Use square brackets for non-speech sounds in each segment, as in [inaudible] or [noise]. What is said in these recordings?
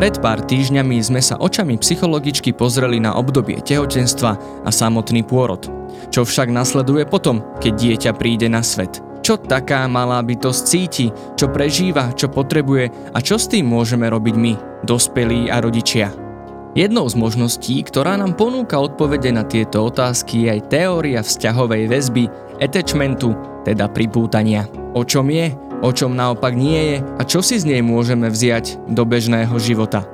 Pred pár týždňami sme sa očami psychologičky pozreli na obdobie tehotenstva a samotný pôrod. Čo však nasleduje potom, keď dieťa príde na svet? Čo taká malá bytosť cíti, čo prežíva, čo potrebuje a čo s tým môžeme robiť my, dospelí a rodičia? Jednou z možností, ktorá nám ponúka odpovede na tieto otázky je aj teória vzťahovej väzby, attachmentu, teda pripútania. O čom je, o čom naopak nie je a čo si z nej môžeme vziať do bežného života.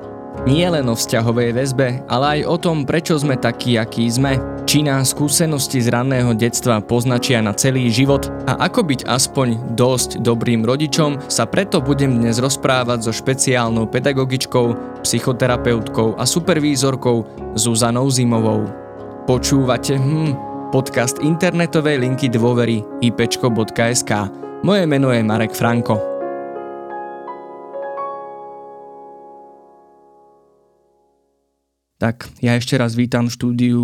Nie len o vzťahovej väzbe, ale aj o tom, prečo sme takí, akí sme, či nás skúsenosti z ranného detstva poznačia na celý život a ako byť aspoň dosť dobrým rodičom, sa preto budem dnes rozprávať so špeciálnou pedagogičkou, psychoterapeutkou a supervízorkou Zuzanou Zimovou. Počúvate hm, podcast internetovej linky dôvery ipečko.sk moje meno je Marek Franko. Tak, ja ešte raz vítam v štúdiu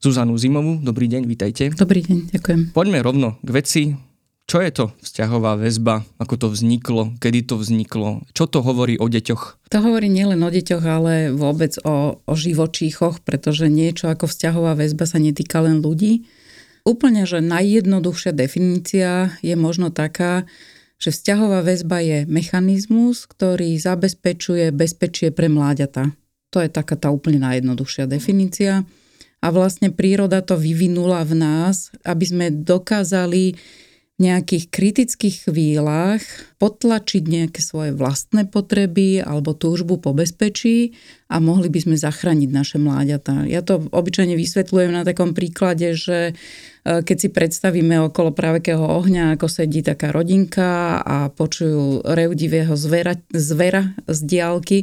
Zuzanu Zimovú. Dobrý deň, vítajte. Dobrý deň, ďakujem. Poďme rovno k veci. Čo je to vzťahová väzba? Ako to vzniklo? Kedy to vzniklo? Čo to hovorí o deťoch? To hovorí nielen o deťoch, ale vôbec o, o živočíchoch, pretože niečo ako vzťahová väzba sa netýka len ľudí, Úplne, že najjednoduchšia definícia je možno taká, že vzťahová väzba je mechanizmus, ktorý zabezpečuje bezpečie pre mláďata. To je taká tá úplne najjednoduchšia definícia. A vlastne príroda to vyvinula v nás, aby sme dokázali nejakých kritických chvíľach potlačiť nejaké svoje vlastné potreby alebo túžbu po bezpečí a mohli by sme zachrániť naše mláďatá. Ja to obyčajne vysvetľujem na takom príklade, že e, keď si predstavíme okolo pravekého ohňa, ako sedí taká rodinka a počujú reudivého zvera, zvera z diálky,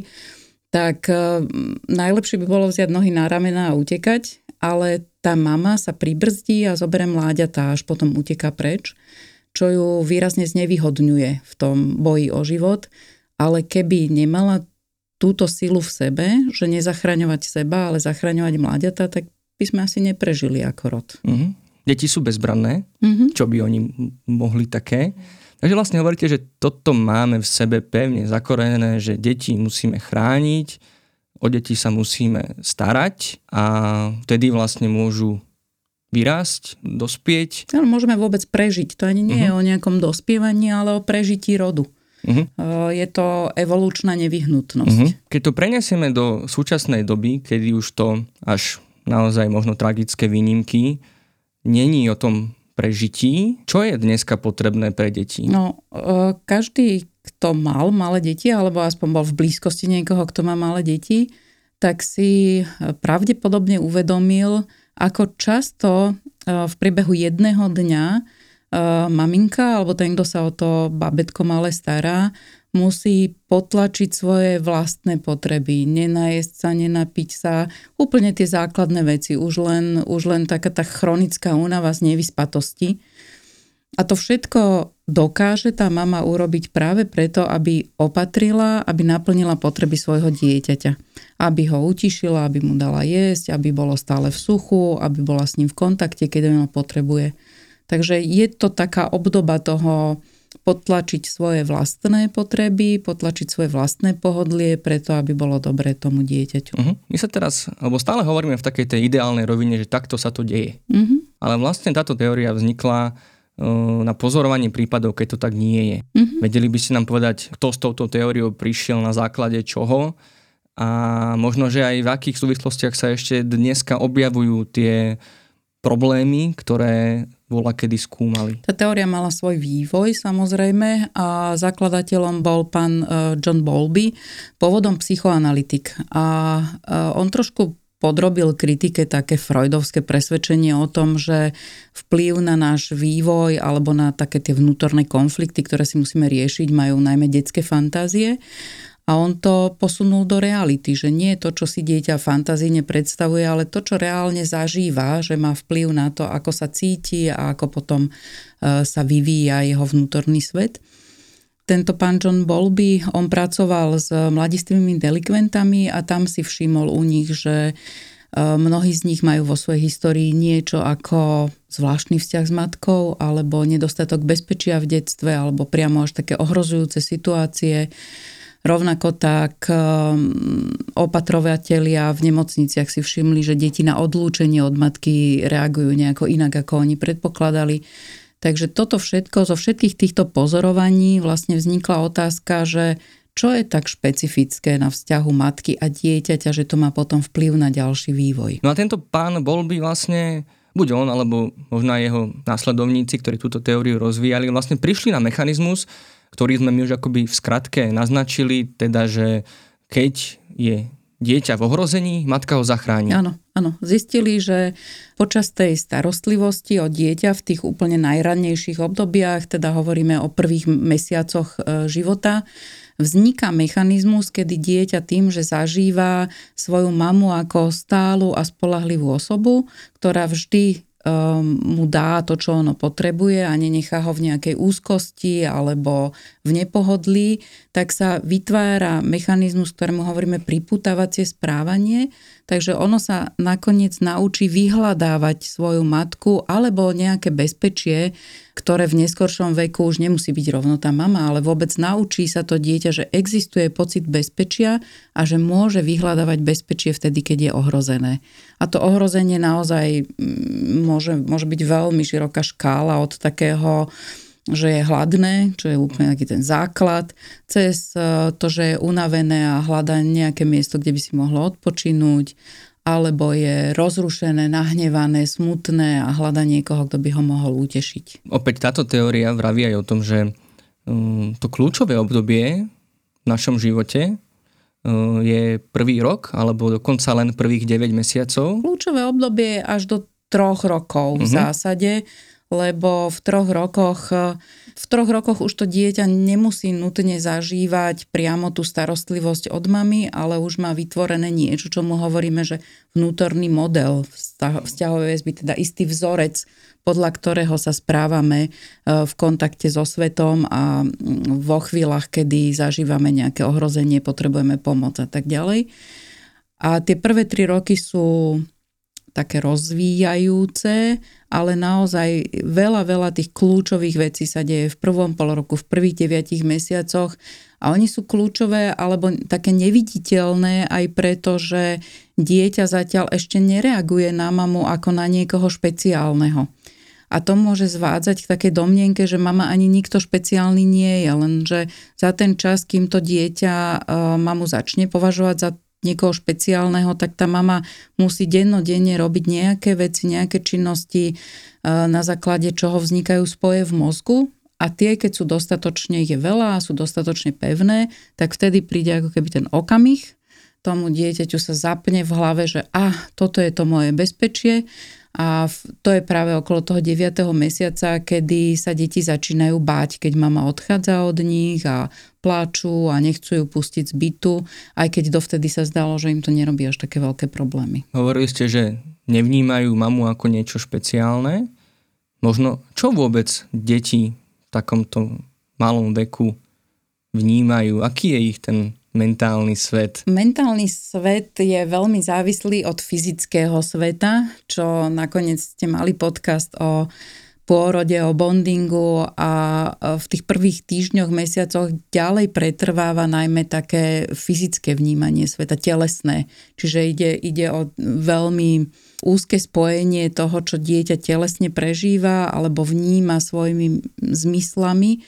tak e, najlepšie by bolo vziať nohy na ramena a utekať, ale tá mama sa pribrzdí a zoberie mláďatá, až potom uteká preč čo ju výrazne znevýhodňuje v tom boji o život, ale keby nemala túto silu v sebe, že nezachraňovať seba, ale zachraňovať mláďata, tak by sme asi neprežili ako rod. Mm-hmm. Deti sú bezbranné, mm-hmm. čo by oni mohli také. Takže vlastne hovoríte, že toto máme v sebe pevne zakorenené, že deti musíme chrániť, o deti sa musíme starať a vtedy vlastne môžu vyrásť, dospieť. No, môžeme vôbec prežiť. To ani nie uh-huh. je mhm. o nejakom dospievaní, ale o prežití rodu. Uh-huh. Je to evolučná nevyhnutnosť. Uh-huh. Keď to prenesieme do súčasnej doby, kedy už to až naozaj možno tragické výnimky, není o tom prežití. Čo je dneska potrebné pre deti? No, e, každý, kto mal malé deti, alebo aspoň bol v blízkosti niekoho, kto má malé deti, tak si pravdepodobne uvedomil, ako často e, v priebehu jedného dňa e, maminka alebo ten, kto sa o to babetko malé stará, musí potlačiť svoje vlastné potreby, nenajesť sa, nenapiť sa, úplne tie základné veci, už len, už len taká tá chronická únava z nevyspatosti. A to všetko dokáže tá mama urobiť práve preto, aby opatrila, aby naplnila potreby svojho dieťaťa. Aby ho utišila, aby mu dala jesť, aby bolo stále v suchu, aby bola s ním v kontakte, keď ho potrebuje. Takže je to taká obdoba toho potlačiť svoje vlastné potreby, potlačiť svoje vlastné pohodlie, preto aby bolo dobre tomu dieťaťu. Uh-huh. My sa teraz, alebo stále hovoríme v takej tej ideálnej rovine, že takto sa to deje. Uh-huh. Ale vlastne táto teória vznikla na pozorovanie prípadov, keď to tak nie je. Mm-hmm. Vedeli by ste nám povedať, kto s touto teóriou prišiel na základe čoho a možno, že aj v akých súvislostiach sa ešte dneska objavujú tie problémy, ktoré bola kedy skúmali. Tá teória mala svoj vývoj samozrejme a zakladateľom bol pán e, John Bowlby, pôvodom psychoanalytik. A e, on trošku podrobil kritike také freudovské presvedčenie o tom, že vplyv na náš vývoj alebo na také tie vnútorné konflikty, ktoré si musíme riešiť, majú najmä detské fantázie. A on to posunul do reality, že nie to, čo si dieťa fantazíne predstavuje, ale to, čo reálne zažíva, že má vplyv na to, ako sa cíti a ako potom e, sa vyvíja jeho vnútorný svet tento pán John Bolby, on pracoval s mladistvými delikventami a tam si všimol u nich, že e, mnohí z nich majú vo svojej histórii niečo ako zvláštny vzťah s matkou alebo nedostatok bezpečia v detstve alebo priamo až také ohrozujúce situácie. Rovnako tak um, opatrovatelia v nemocniciach si všimli, že deti na odlúčenie od matky reagujú nejako inak, ako oni predpokladali. Takže toto všetko, zo všetkých týchto pozorovaní vlastne vznikla otázka, že čo je tak špecifické na vzťahu matky a dieťaťa, že to má potom vplyv na ďalší vývoj. No a tento pán bol by vlastne buď on, alebo možno jeho následovníci, ktorí túto teóriu rozvíjali, vlastne prišli na mechanizmus, ktorý sme my už akoby v skratke naznačili, teda, že keď je dieťa v ohrození, matka ho zachráni. Áno, áno. Zistili, že počas tej starostlivosti o dieťa v tých úplne najrannejších obdobiach, teda hovoríme o prvých mesiacoch e, života, vzniká mechanizmus, kedy dieťa tým, že zažíva svoju mamu ako stálu a spolahlivú osobu, ktorá vždy mu dá to, čo ono potrebuje a nenechá ho v nejakej úzkosti alebo v nepohodlí, tak sa vytvára mechanizmus, ktorému hovoríme priputávacie správanie, takže ono sa nakoniec naučí vyhľadávať svoju matku alebo nejaké bezpečie, ktoré v neskoršom veku už nemusí byť rovno tá mama, ale vôbec naučí sa to dieťa, že existuje pocit bezpečia a že môže vyhľadávať bezpečie vtedy, keď je ohrozené. A to ohrozenie naozaj mm, môže, môže byť veľmi široká škála od takého že je hladné, čo je úplne taký ten základ, cez e, to, že je unavené a hľadá nejaké miesto, kde by si mohlo odpočinúť, alebo je rozrušené, nahnevané, smutné a hľada niekoho, kto by ho mohol utešiť. Opäť táto teória vraví aj o tom, že um, to kľúčové obdobie v našom živote uh, je prvý rok, alebo dokonca len prvých 9 mesiacov. Kľúčové obdobie je až do troch rokov v uh-huh. zásade lebo v troch rokoch v troch rokoch už to dieťa nemusí nutne zažívať priamo tú starostlivosť od mamy, ale už má vytvorené niečo, čo mu hovoríme, že vnútorný model vzťahovej väzby, teda istý vzorec, podľa ktorého sa správame e, v kontakte so svetom a vo chvíľach, kedy zažívame nejaké ohrozenie, potrebujeme pomoc a tak ďalej. A tie prvé tri roky sú také rozvíjajúce, ale naozaj veľa, veľa tých kľúčových vecí sa deje v prvom pol roku, v prvých deviatich mesiacoch a oni sú kľúčové alebo také neviditeľné aj preto, že dieťa zatiaľ ešte nereaguje na mamu ako na niekoho špeciálneho. A to môže zvádzať k takej domnienke, že mama ani nikto špeciálny nie je, lenže za ten čas, kým to dieťa e, mamu začne považovať za niekoho špeciálneho, tak tá mama musí dennodenne robiť nejaké veci, nejaké činnosti, e, na základe čoho vznikajú spoje v mozgu. A tie, keď sú dostatočne je veľa a sú dostatočne pevné, tak vtedy príde ako keby ten okamih, tomu dieťaťu sa zapne v hlave, že a, ah, toto je to moje bezpečie a to je práve okolo toho 9. mesiaca, kedy sa deti začínajú báť, keď mama odchádza od nich a pláču a nechcú ju pustiť z bytu, aj keď dovtedy sa zdalo, že im to nerobí až také veľké problémy. Hovorili ste, že nevnímajú mamu ako niečo špeciálne. Možno čo vôbec deti v takomto malom veku vnímajú? Aký je ich ten mentálny svet? Mentálny svet je veľmi závislý od fyzického sveta, čo nakoniec ste mali podcast o pôrode, o bondingu a v tých prvých týždňoch, mesiacoch ďalej pretrváva najmä také fyzické vnímanie sveta, telesné. Čiže ide, ide o veľmi úzke spojenie toho, čo dieťa telesne prežíva alebo vníma svojimi zmyslami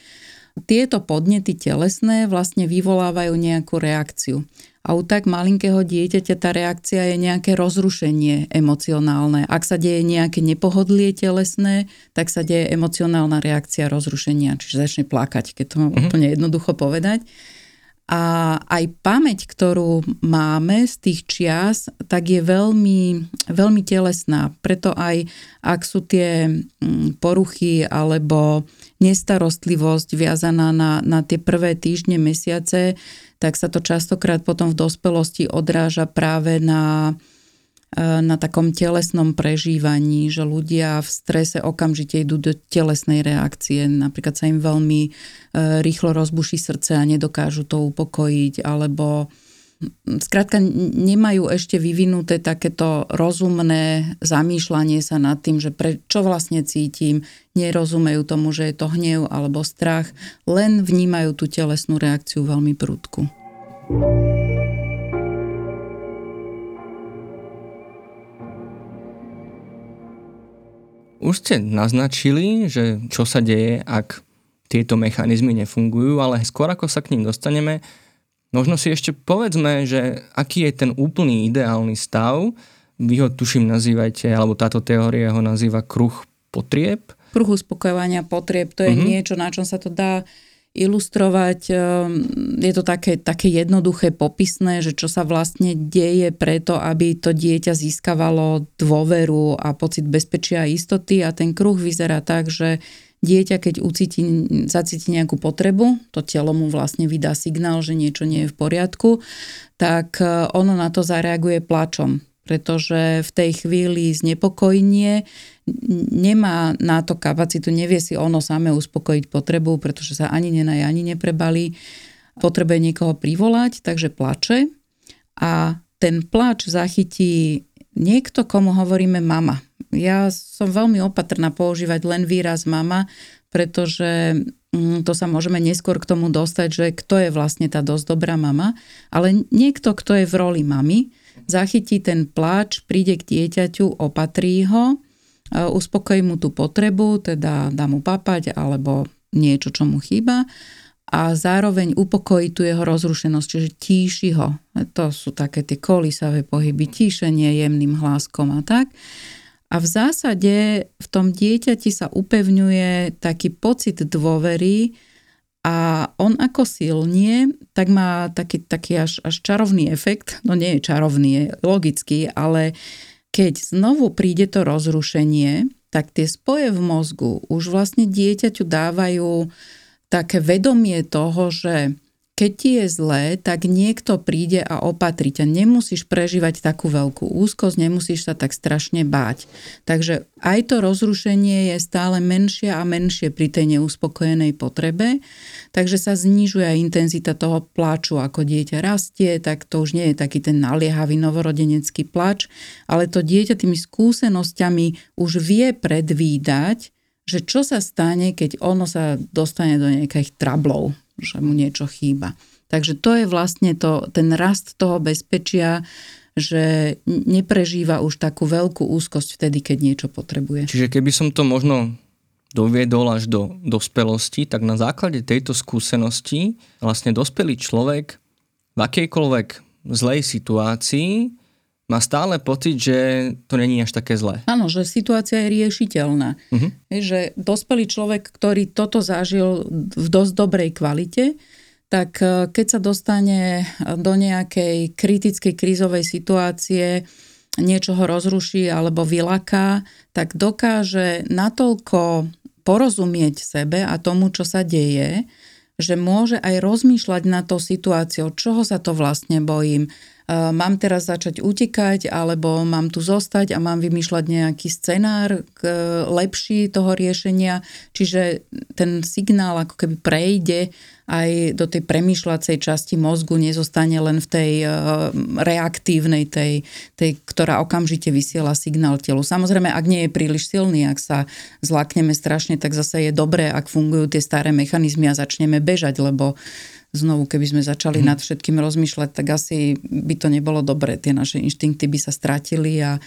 tieto podnety telesné vlastne vyvolávajú nejakú reakciu. A u tak malinkého dieťaťa tá reakcia je nejaké rozrušenie emocionálne. Ak sa deje nejaké nepohodlie telesné, tak sa deje emocionálna reakcia rozrušenia, čiže začne plakať, keď to mám mm-hmm. úplne jednoducho povedať. A aj pamäť, ktorú máme z tých čias, tak je veľmi, veľmi telesná. Preto aj ak sú tie mm, poruchy alebo nestarostlivosť viazaná na, na tie prvé týždne, mesiace, tak sa to častokrát potom v dospelosti odráža práve na, na takom telesnom prežívaní, že ľudia v strese okamžite idú do telesnej reakcie. Napríklad sa im veľmi e, rýchlo rozbuší srdce a nedokážu to upokojiť, alebo Skrátka nemajú ešte vyvinuté takéto rozumné zamýšľanie sa nad tým, že pre, čo vlastne cítim, nerozumejú tomu, že je to hnev alebo strach, len vnímajú tú telesnú reakciu veľmi prudku. Už ste naznačili, že čo sa deje, ak tieto mechanizmy nefungujú, ale skôr ako sa k ním dostaneme, možno si ešte povedzme, že aký je ten úplný ideálny stav. Vy ho tuším nazývajte, alebo táto teória ho nazýva kruh potrieb. Kruh uspokojovania potrieb, to je mm-hmm. niečo, na čom sa to dá ilustrovať. Ehm, je to také, také jednoduché, popisné, že čo sa vlastne deje preto, aby to dieťa získavalo dôveru a pocit bezpečia a istoty a ten kruh vyzerá tak, že dieťa, keď ucíti, zacíti nejakú potrebu, to telo mu vlastne vydá signál, že niečo nie je v poriadku, tak e, ono na to zareaguje plačom pretože v tej chvíli znepokojenie nemá na to kapacitu, nevie si ono samé uspokojiť potrebu, pretože sa ani nenaj, ani neprebalí, potrebuje niekoho privolať, takže plače a ten plač zachytí niekto, komu hovoríme mama. Ja som veľmi opatrná používať len výraz mama, pretože mm, to sa môžeme neskôr k tomu dostať, že kto je vlastne tá dosť dobrá mama, ale niekto, kto je v roli mamy, zachytí ten pláč, príde k dieťaťu, opatrí ho, uspokojí mu tú potrebu, teda dá mu papať alebo niečo, čo mu chýba a zároveň upokojí tu jeho rozrušenosť, čiže tíši ho. To sú také tie kolísavé pohyby, tíšenie jemným hláskom a tak. A v zásade v tom dieťati sa upevňuje taký pocit dôvery, a on ako silnie, tak má taký, taký až, až čarovný efekt, no nie je čarovný, je logický, ale keď znovu príde to rozrušenie, tak tie spoje v mozgu už vlastne dieťaťu dávajú také vedomie toho, že keď ti je zlé, tak niekto príde a opatrí ťa. Nemusíš prežívať takú veľkú úzkosť, nemusíš sa tak strašne báť. Takže aj to rozrušenie je stále menšie a menšie pri tej neuspokojenej potrebe, takže sa znižuje aj intenzita toho pláču. Ako dieťa rastie, tak to už nie je taký ten naliehavý novorodenecký plač, ale to dieťa tými skúsenosťami už vie predvídať, že čo sa stane, keď ono sa dostane do nejakých trablov, že mu niečo chýba. Takže to je vlastne to, ten rast toho bezpečia, že neprežíva už takú veľkú úzkosť vtedy, keď niečo potrebuje. Čiže keby som to možno doviedol až do dospelosti, tak na základe tejto skúsenosti vlastne dospelý človek v akejkoľvek zlej situácii má stále pocit, že to není až také zlé. Áno, že situácia je riešiteľná. Uh-huh. Že dospelý človek, ktorý toto zažil v dosť dobrej kvalite, tak e, keď sa dostane do nejakej kritickej krízovej situácie, niečo ho rozruší alebo vylaká, tak dokáže natoľko porozumieť sebe a tomu, čo sa deje, že môže aj rozmýšľať na to situáciou, čoho sa to vlastne bojím, mám teraz začať utekať, alebo mám tu zostať a mám vymýšľať nejaký scenár k lepší toho riešenia. Čiže ten signál ako keby prejde aj do tej premýšľacej časti mozgu, nezostane len v tej reaktívnej, tej, tej, ktorá okamžite vysiela signál telu. Samozrejme, ak nie je príliš silný, ak sa zlakneme strašne, tak zase je dobré, ak fungujú tie staré mechanizmy a začneme bežať, lebo znovu, keby sme začali hmm. nad všetkým rozmýšľať, tak asi by to nebolo dobre. Tie naše inštinkty by sa stratili a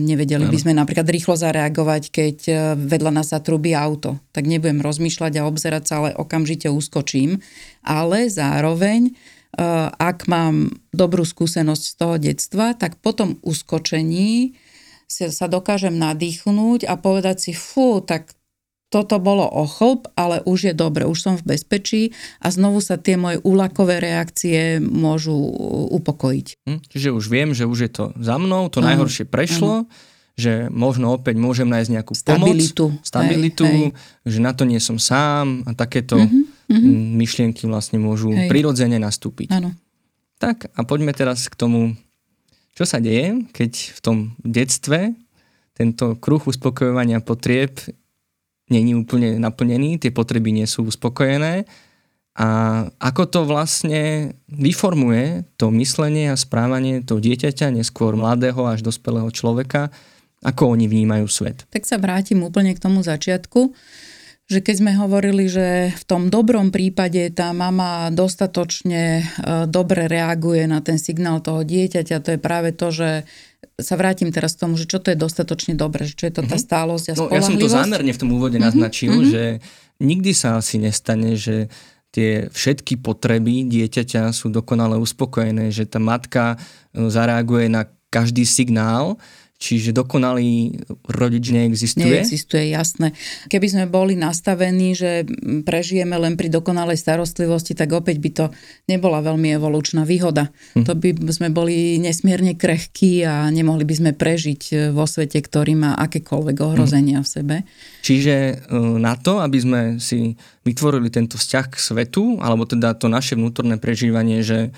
nevedeli by sme napríklad rýchlo zareagovať, keď e, vedľa nás zatrubí auto. Tak nebudem rozmýšľať a obzerať sa, ale okamžite uskočím. Ale zároveň, e, ak mám dobrú skúsenosť z toho detstva, tak potom uskočení sa dokážem nadýchnúť a povedať si, fú, tak toto bolo o chlp, ale už je dobre, už som v bezpečí a znovu sa tie moje úlakové reakcie môžu upokojiť. Hm, čiže už viem, že už je to za mnou, to uh-huh. najhoršie prešlo, uh-huh. že možno opäť môžem nájsť nejakú stabilitu. pomoc, stabilitu, hej, hej. že na to nie som sám a takéto uh-huh. myšlienky vlastne môžu hej. prirodzene nastúpiť. Áno. Tak a poďme teraz k tomu, čo sa deje, keď v tom detstve tento kruh uspokojovania potrieb není úplne naplnený, tie potreby nie sú uspokojené a ako to vlastne vyformuje to myslenie a správanie toho dieťaťa, neskôr mladého až dospelého človeka, ako oni vnímajú svet. Tak sa vrátim úplne k tomu začiatku, že keď sme hovorili, že v tom dobrom prípade tá mama dostatočne e, dobre reaguje na ten signál toho dieťaťa, to je práve to, že sa vrátim teraz k tomu, že čo to je dostatočne dobre, že čo je to tá mhm. stálosť a no, Ja som to zámerne v tom úvode mm-hmm. naznačil, mm-hmm. že nikdy sa asi nestane, že tie všetky potreby dieťaťa sú dokonale uspokojené, že tá matka e, zareaguje na každý signál, Čiže dokonalý rodič neexistuje? Neexistuje, jasné. Keby sme boli nastavení, že prežijeme len pri dokonalej starostlivosti, tak opäť by to nebola veľmi evolučná výhoda. Hm. To by sme boli nesmierne krehkí a nemohli by sme prežiť e, vo svete, ktorý má akékoľvek ohrozenia hm. v sebe. Čiže e, na to, aby sme si vytvorili tento vzťah k svetu, alebo teda to naše vnútorné prežívanie, že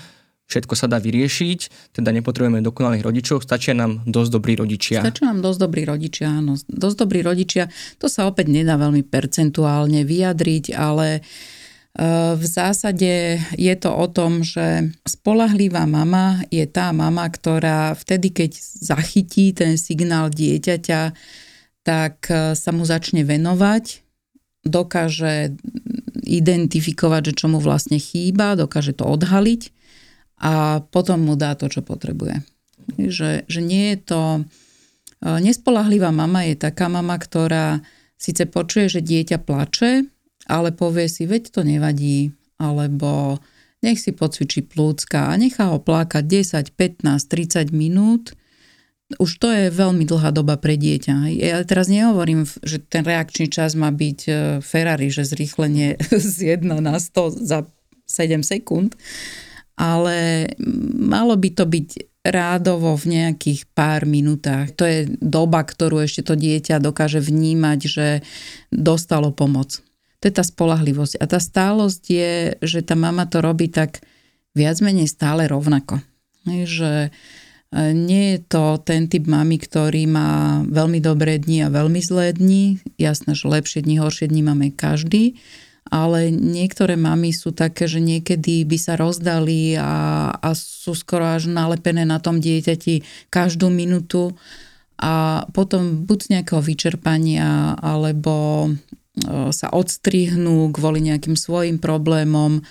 všetko sa dá vyriešiť, teda nepotrebujeme dokonalých rodičov, stačia nám dosť dobrí rodičia. Stačia nám dosť dobrí rodičia, áno. Dosť dobrí rodičia, to sa opäť nedá veľmi percentuálne vyjadriť, ale e, v zásade je to o tom, že spolahlivá mama je tá mama, ktorá vtedy, keď zachytí ten signál dieťaťa, tak e, sa mu začne venovať, dokáže identifikovať, že čo mu vlastne chýba, dokáže to odhaliť a potom mu dá to, čo potrebuje. Že, že nie je to... E, nespolahlivá mama je taká mama, ktorá síce počuje, že dieťa plače, ale povie si, veď to nevadí, alebo nech si pocvičí plúcka a nechá ho plakať 10, 15, 30 minút. Už to je veľmi dlhá doba pre dieťa. Ja teraz nehovorím, že ten reakčný čas má byť e, Ferrari, že zrýchlenie [laughs] z 1 na 100 za 7 sekúnd, ale malo by to byť rádovo v nejakých pár minútach. To je doba, ktorú ešte to dieťa dokáže vnímať, že dostalo pomoc. To je tá spolahlivosť. A tá stálosť je, že tá mama to robí tak viac menej stále rovnako. Že e, nie je to ten typ mami, ktorý má veľmi dobré dni a veľmi zlé dni. Jasné, že lepšie dni, horšie dni máme každý ale niektoré mamy sú také, že niekedy by sa rozdali a, a sú skoro až nalepené na tom dieťati každú minútu a potom buď z nejakého vyčerpania alebo e, sa odstrihnú kvôli nejakým svojim problémom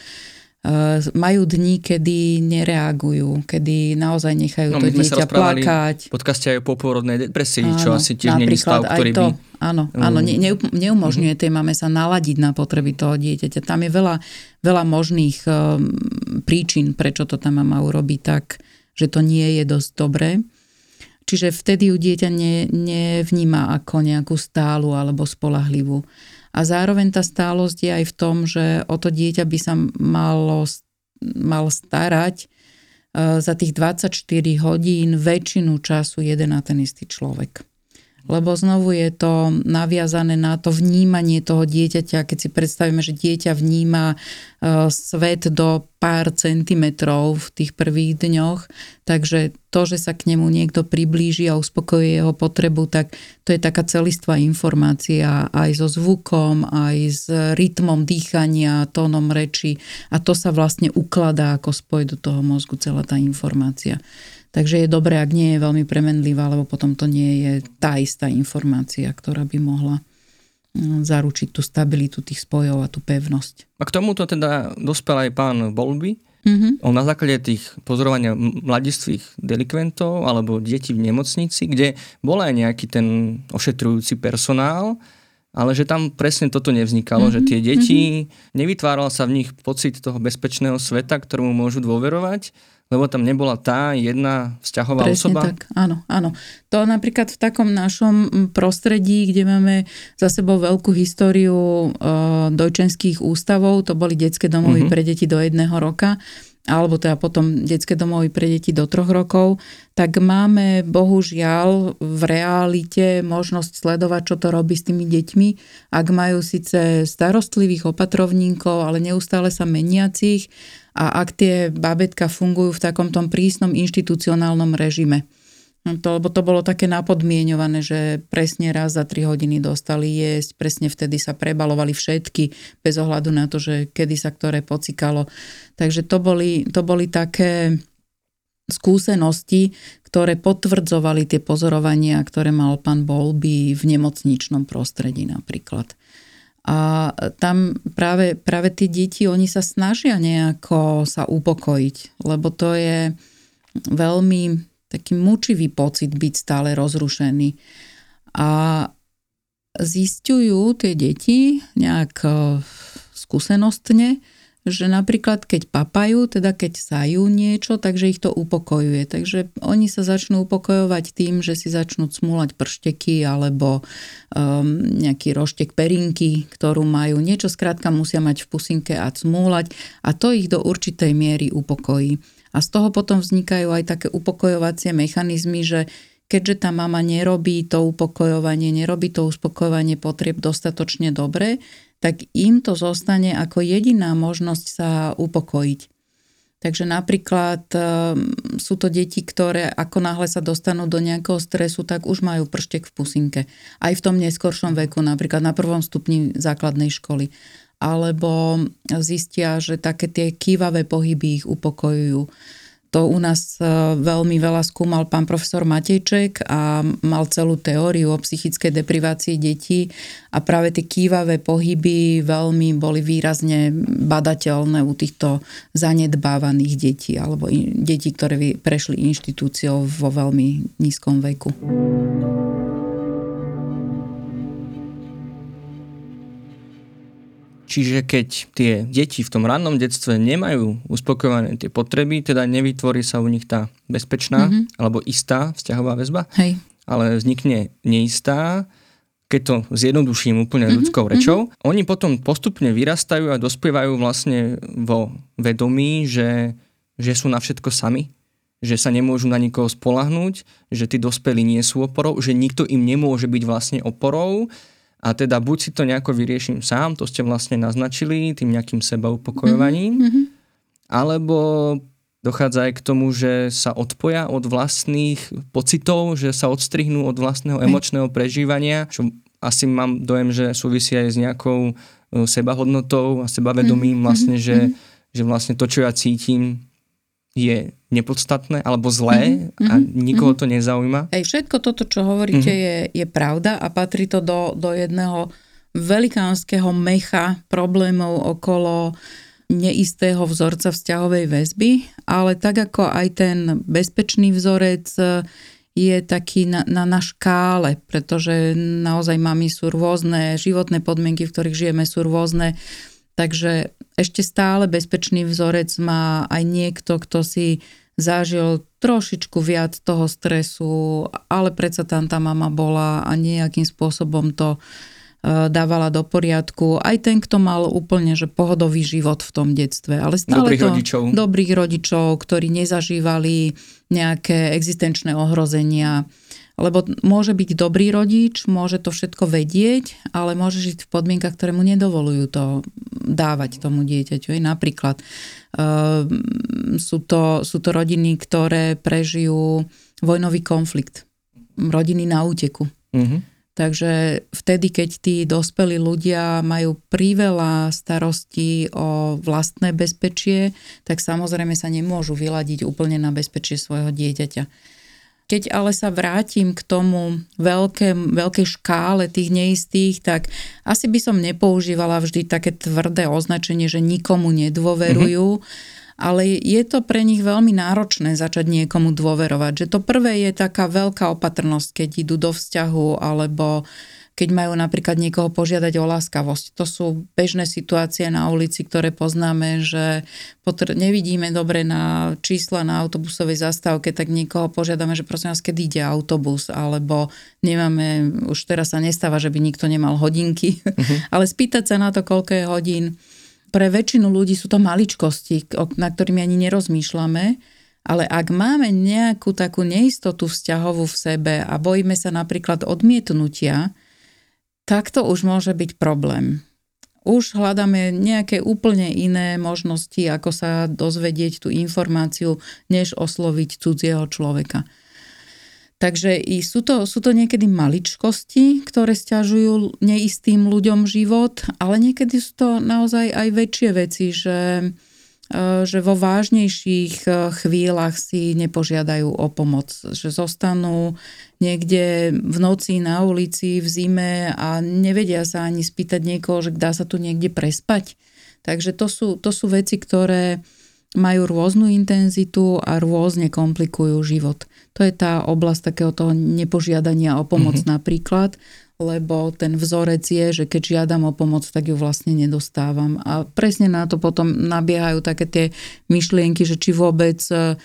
majú dní, kedy nereagujú, kedy naozaj nechajú no, to dieťa plakať. v podcaste aj o poporodnej depresii, áno, čo asi tiež nie je stav, ktorý to, by... Áno, áno ne, ne, neumožňuje tej mame sa naladiť na potreby toho dieťaťa. Tam je veľa, veľa možných um, príčin, prečo to tá mama urobí tak, že to nie je dosť dobré. Čiže vtedy ju dieťa ne, nevníma ako nejakú stálu alebo spolahlivú. A zároveň tá stálosť je aj v tom, že o to dieťa by sa malo, mal starať e, za tých 24 hodín väčšinu času jeden a ten istý človek lebo znovu je to naviazané na to vnímanie toho dieťaťa, keď si predstavíme, že dieťa vníma e, svet do pár centimetrov v tých prvých dňoch, takže to, že sa k nemu niekto priblíži a uspokojí jeho potrebu, tak to je taká celistvá informácia aj so zvukom, aj s rytmom dýchania, tónom reči a to sa vlastne ukladá ako spoj do toho mozgu celá tá informácia. Takže je dobré, ak nie je veľmi premenlivá, lebo potom to nie je tá istá informácia, ktorá by mohla mm, zaručiť tú stabilitu tých spojov a tú pevnosť. A k tomuto teda dospel aj pán Bolby. Mm-hmm. On na základe tých pozorovania mladistvých delikventov alebo detí v nemocnici, kde bol aj nejaký ten ošetrujúci personál, ale že tam presne toto nevznikalo, mm-hmm. že tie deti, mm-hmm. nevytváral sa v nich pocit toho bezpečného sveta, ktorému môžu dôverovať, lebo tam nebola tá jedna vzťahová Presne osoba? tak, áno, áno. To napríklad v takom našom prostredí, kde máme za sebou veľkú históriu e, dojčenských ústavov, to boli detské domovy uh-huh. pre deti do jedného roka, alebo teda potom detské domovy pre deti do troch rokov, tak máme bohužiaľ v realite možnosť sledovať, čo to robí s tými deťmi. Ak majú síce starostlivých opatrovníkov, ale neustále sa meniacich, a ak tie babetka fungujú v takom tom prísnom inštitucionálnom režime. No to, lebo to bolo také napodmienované, že presne raz za 3 hodiny dostali jesť, presne vtedy sa prebalovali všetky, bez ohľadu na to, že kedy sa ktoré pocikalo. Takže to boli, to boli také skúsenosti, ktoré potvrdzovali tie pozorovania, ktoré mal pán Bolby v nemocničnom prostredí napríklad. A tam práve, práve tí deti, oni sa snažia nejako sa upokojiť, lebo to je veľmi taký mučivý pocit byť stále rozrušený. A zistujú tie deti nejak e, skúsenostne, že napríklad keď papajú, teda keď sajú niečo, takže ich to upokojuje. Takže oni sa začnú upokojovať tým, že si začnú smúľať pršteky alebo um, nejaký roštek perinky, ktorú majú. Niečo skrátka musia mať v pusinke a smúľať a to ich do určitej miery upokojí. A z toho potom vznikajú aj také upokojovacie mechanizmy, že keďže tá mama nerobí to upokojovanie, nerobí to uspokojovanie potrieb dostatočne dobre, tak im to zostane ako jediná možnosť sa upokojiť. Takže napríklad ehm, sú to deti, ktoré ako náhle sa dostanú do nejakého stresu, tak už majú prštek v pusinke. Aj v tom neskoršom veku, napríklad na prvom stupni základnej školy. Alebo zistia, že také tie kývavé pohyby ich upokojujú to u nás e, veľmi veľa skúmal pán profesor Matejček a mal celú teóriu o psychickej deprivácii detí a práve tie kývavé pohyby veľmi boli výrazne badateľné u týchto zanedbávaných detí alebo detí, ktoré prešli inštitúciou vo veľmi nízkom veku. Čiže keď tie deti v tom rannom detstve nemajú uspokojované tie potreby, teda nevytvorí sa u nich tá bezpečná mm-hmm. alebo istá vzťahová väzba, Hej. ale vznikne neistá, keď to zjednoduším úplne mm-hmm. ľudskou rečou, mm-hmm. oni potom postupne vyrastajú a dospievajú vlastne vo vedomí, že, že sú na všetko sami, že sa nemôžu na nikoho spolahnúť, že tí dospelí nie sú oporou, že nikto im nemôže byť vlastne oporou a teda buď si to nejako vyrieším sám, to ste vlastne naznačili tým nejakým seba upokojovaním, mm-hmm. alebo dochádza aj k tomu, že sa odpoja od vlastných pocitov, že sa odstrihnú od vlastného emočného prežívania, čo asi mám dojem, že súvisí aj s nejakou e, sebahodnotou a sebavedomím mm-hmm. vlastne, že, mm-hmm. že vlastne to, čo ja cítim, je nepodstatné alebo zlé mm-hmm. a mhm. nikoho mm-hmm. to nezaujíma. Ej, všetko toto, čo hovoríte, mm-hmm. je, je pravda a patrí to do, do jedného velikánskeho mecha problémov okolo neistého vzorca vzťahovej väzby, ale tak ako aj ten bezpečný vzorec je taký na, na, na škále, pretože naozaj mami sú rôzne, životné podmienky, v ktorých žijeme sú rôzne, takže ešte stále bezpečný vzorec má aj niekto, kto si zažil trošičku viac toho stresu, ale predsa tam tá mama bola a nejakým spôsobom to e, dávala do poriadku. Aj ten, kto mal úplne že pohodový život v tom detstve. Ale stále dobrých to, rodičov. Dobrých rodičov, ktorí nezažívali nejaké existenčné ohrozenia lebo môže byť dobrý rodič, môže to všetko vedieť, ale môže žiť v podmienkach, ktoré mu nedovolujú to dávať tomu dieťaťu. Napríklad uh, sú, to, sú to rodiny, ktoré prežijú vojnový konflikt. Rodiny na úteku. Mm-hmm. Takže vtedy, keď tí dospelí ľudia majú priveľa starostí o vlastné bezpečie, tak samozrejme sa nemôžu vyladiť úplne na bezpečie svojho dieťaťa. Keď ale sa vrátim k tomu veľké, veľkej škále tých neistých, tak asi by som nepoužívala vždy také tvrdé označenie, že nikomu nedôverujú. Mm-hmm ale je to pre nich veľmi náročné začať niekomu dôverovať. Že to prvé je taká veľká opatrnosť, keď idú do vzťahu alebo keď majú napríklad niekoho požiadať o láskavosť. To sú bežné situácie na ulici, ktoré poznáme, že potr- nevidíme dobre na čísla na autobusovej zastávke, tak niekoho požiadame, že prosím vás, kedy ide autobus, alebo nemáme, už teraz sa nestáva, že by nikto nemal hodinky, uh-huh. [laughs] ale spýtať sa na to, koľko je hodín. Pre väčšinu ľudí sú to maličkosti, na ktorými ani nerozmýšľame, ale ak máme nejakú takú neistotu vzťahovú v sebe a bojíme sa napríklad odmietnutia, tak to už môže byť problém. Už hľadáme nejaké úplne iné možnosti, ako sa dozvedieť tú informáciu, než osloviť cudzieho človeka. Takže i sú, to, sú to niekedy maličkosti, ktoré stiažujú neistým ľuďom život, ale niekedy sú to naozaj aj väčšie veci, že že vo vážnejších chvíľach si nepožiadajú o pomoc, že zostanú niekde v noci na ulici v zime a nevedia sa ani spýtať niekoho, že dá sa tu niekde prespať. Takže to sú, to sú veci, ktoré majú rôznu intenzitu a rôzne komplikujú život. To je tá oblasť takého toho nepožiadania o pomoc mm-hmm. napríklad, lebo ten vzorec je, že keď žiadam o pomoc, tak ju vlastne nedostávam. A presne na to potom nabiehajú také tie myšlienky, že či vôbec e,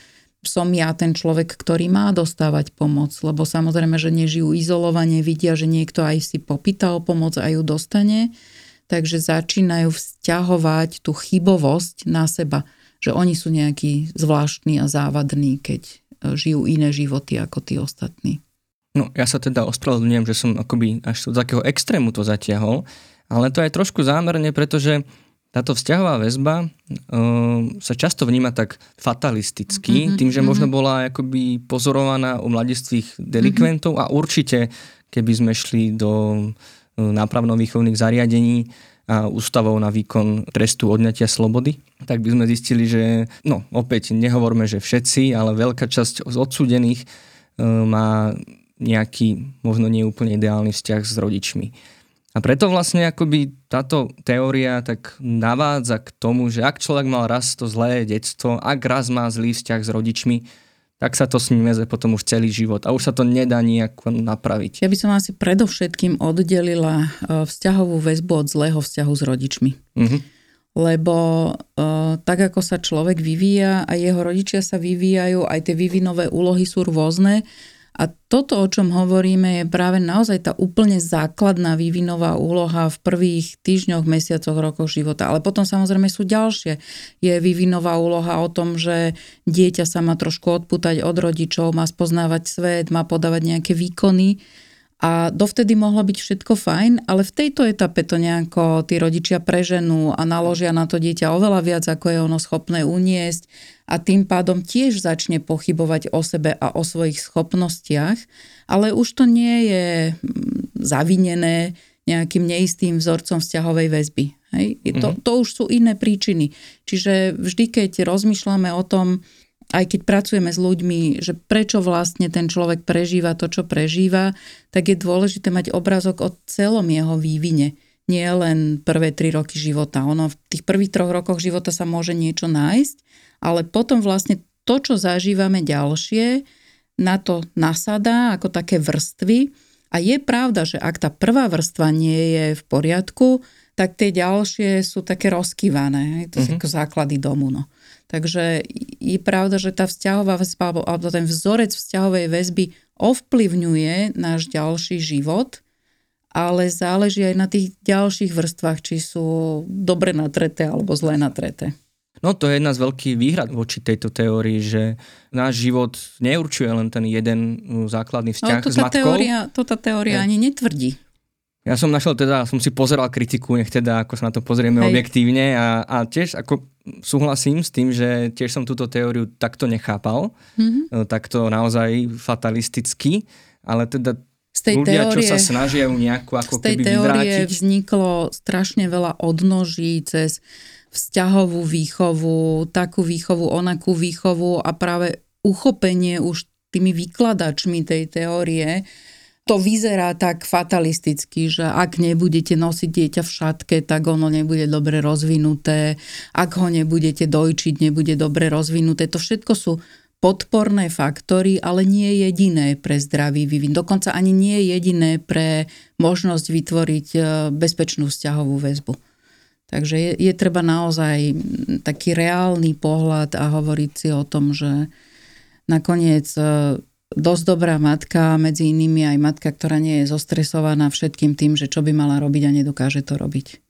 som ja ten človek, ktorý má dostávať pomoc, lebo samozrejme, že nežijú izolovane, vidia, že niekto aj si popýta o pomoc a ju dostane, takže začínajú vzťahovať tú chybovosť na seba že oni sú nejakí zvláštni a závadní, keď e, žijú iné životy ako tí ostatní. No ja sa teda ospravedlňujem, že som akoby až do takého extrému to zatiahol, ale to aj trošku zámerne, pretože táto vzťahová väzba uh, sa často vníma tak fatalisticky, mm-hmm, tým, že mm-hmm. možno bola akoby pozorovaná u mladistvých delikventov mm-hmm. a určite, keby sme šli do uh, nápravno-výchovných zariadení, a ústavou na výkon trestu odňatia slobody, tak by sme zistili, že no opäť nehovorme, že všetci, ale veľká časť z odsúdených e, má nejaký možno neúplne ideálny vzťah s rodičmi. A preto vlastne akoby táto teória tak navádza k tomu, že ak človek mal raz to zlé detstvo, ak raz má zlý vzťah s rodičmi, tak sa to s ním veze potom už celý život a už sa to nedá nejako napraviť. Ja by som asi predovšetkým oddelila e, vzťahovú väzbu od zlého vzťahu s rodičmi. Mm-hmm. Lebo uh, tak ako sa človek vyvíja a jeho rodičia sa vyvíjajú, aj tie vývinové úlohy sú rôzne, a toto, o čom hovoríme, je práve naozaj tá úplne základná vývinová úloha v prvých týždňoch, mesiacoch, rokoch života. Ale potom samozrejme sú ďalšie. Je vývinová úloha o tom, že dieťa sa má trošku odputať od rodičov, má spoznávať svet, má podávať nejaké výkony a dovtedy mohlo byť všetko fajn, ale v tejto etape to nejako tí rodičia preženú a naložia na to dieťa oveľa viac, ako je ono schopné uniesť a tým pádom tiež začne pochybovať o sebe a o svojich schopnostiach, ale už to nie je mm, zavinené nejakým neistým vzorcom vzťahovej väzby. Hej? To, mhm. to už sú iné príčiny. Čiže vždy, keď rozmýšľame o tom, aj keď pracujeme s ľuďmi, že prečo vlastne ten človek prežíva to, čo prežíva, tak je dôležité mať obrazok o celom jeho vývine. Nie len prvé tri roky života. Ono v tých prvých troch rokoch života sa môže niečo nájsť, ale potom vlastne to, čo zažívame ďalšie, na to nasadá ako také vrstvy. A je pravda, že ak tá prvá vrstva nie je v poriadku, tak tie ďalšie sú také rozkývané. To sú uh-huh. ako základy domu. No. Takže je pravda, že tá vzťahová väzba alebo ten vzorec vzťahovej väzby ovplyvňuje náš ďalší život, ale záleží aj na tých ďalších vrstvách, či sú dobre natreté alebo zle natreté. No to je jedna z veľkých výhrad voči tejto teórii, že náš život neurčuje len ten jeden uh, základný vzťah no, to s matkou. Teória, to tá teória ani netvrdí. Ja som našiel teda, som si pozeral kritiku, nech teda ako sa na to pozrieme Hej. objektívne a, a tiež ako súhlasím s tým, že tiež som túto teóriu takto nechápal, mm-hmm. takto naozaj fatalisticky, ale teda z tej ľudia, teórie, čo sa snažia nejako ako z tej keby teórie vyvrátiť. vzniklo strašne veľa odnoží cez vzťahovú výchovu, takú výchovu, onakú výchovu a práve uchopenie už tými vykladačmi tej teórie to vyzerá tak fatalisticky, že ak nebudete nosiť dieťa v šatke, tak ono nebude dobre rozvinuté. Ak ho nebudete dojčiť, nebude dobre rozvinuté. To všetko sú podporné faktory, ale nie jediné pre zdravý vývin. Dokonca ani nie jediné pre možnosť vytvoriť e, bezpečnú vzťahovú väzbu. Takže je, je treba naozaj taký reálny pohľad a hovoriť si o tom, že nakoniec e, dosť dobrá matka, medzi inými aj matka, ktorá nie je zostresovaná všetkým tým, že čo by mala robiť a nedokáže to robiť.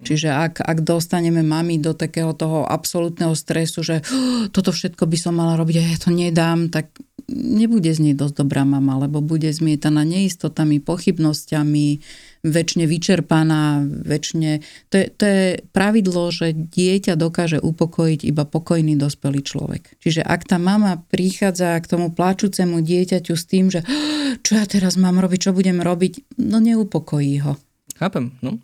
Čiže ak, ak dostaneme mami do takého toho absolútneho stresu, že oh, toto všetko by som mala robiť a ja to nedám, tak nebude z nej dosť dobrá mama, lebo bude zmietaná neistotami, pochybnosťami, väčšine vyčerpaná, väčšine... To je, to je pravidlo, že dieťa dokáže upokojiť iba pokojný dospelý človek. Čiže ak tá mama prichádza k tomu plačúcemu dieťaťu s tým, že čo ja teraz mám robiť, čo budem robiť, no neupokojí ho. Chápem, no.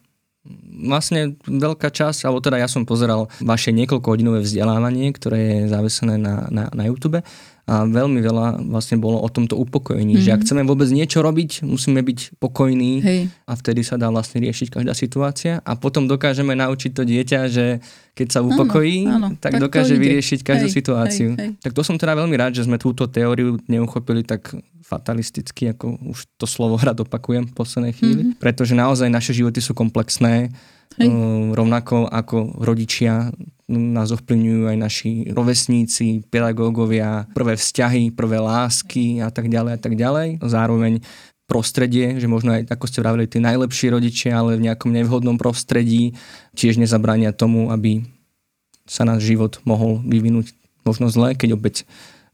vlastne veľká časť, alebo teda ja som pozeral vaše niekoľkohodinové vzdelávanie, ktoré je závesené na, na, na YouTube a veľmi veľa vlastne bolo o tomto upokojení, mm-hmm. že ak mhm. chceme vôbec niečo robiť, musíme byť pokojní Hej. a vtedy sa dá vlastne riešiť každá situácia a potom dokážeme naučiť to dieťa, že keď sa upokojí, áno, áno, tak, tak dokáže vyriešiť každú hej, situáciu. Hej, hej. Tak to som teda veľmi rád, že sme túto teóriu neuchopili tak fatalisticky, ako už to slovo rád opakujem v poslednej chvíli, mm-hmm. pretože naozaj naše životy sú komplexné, Hej. Uh, rovnako ako rodičia nás ovplyvňujú aj naši rovesníci, pedagógovia, prvé vzťahy, prvé lásky a tak ďalej a tak ďalej. Zároveň prostredie, že možno aj, ako ste vravili, tí najlepší rodičia, ale v nejakom nevhodnom prostredí tiež nezabránia tomu, aby sa náš život mohol vyvinúť možno zle, keď opäť